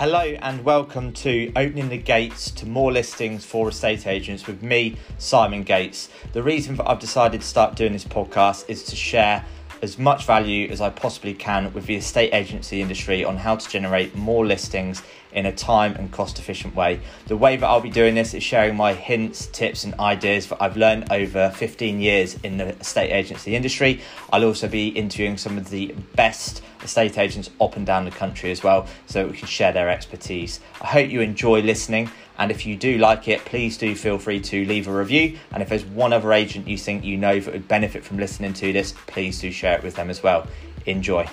Hello and welcome to Opening the Gates to More Listings for Estate Agents with me, Simon Gates. The reason that I've decided to start doing this podcast is to share as much value as I possibly can with the estate agency industry on how to generate more listings in a time and cost efficient way. The way that I'll be doing this is sharing my hints, tips, and ideas that I've learned over 15 years in the estate agency industry. I'll also be interviewing some of the best estate agents up and down the country as well so we can share their expertise. I hope you enjoy listening. And if you do like it, please do feel free to leave a review. And if there's one other agent you think you know that would benefit from listening to this, please do share it with them as well. Enjoy.